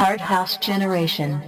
Hard House Generation.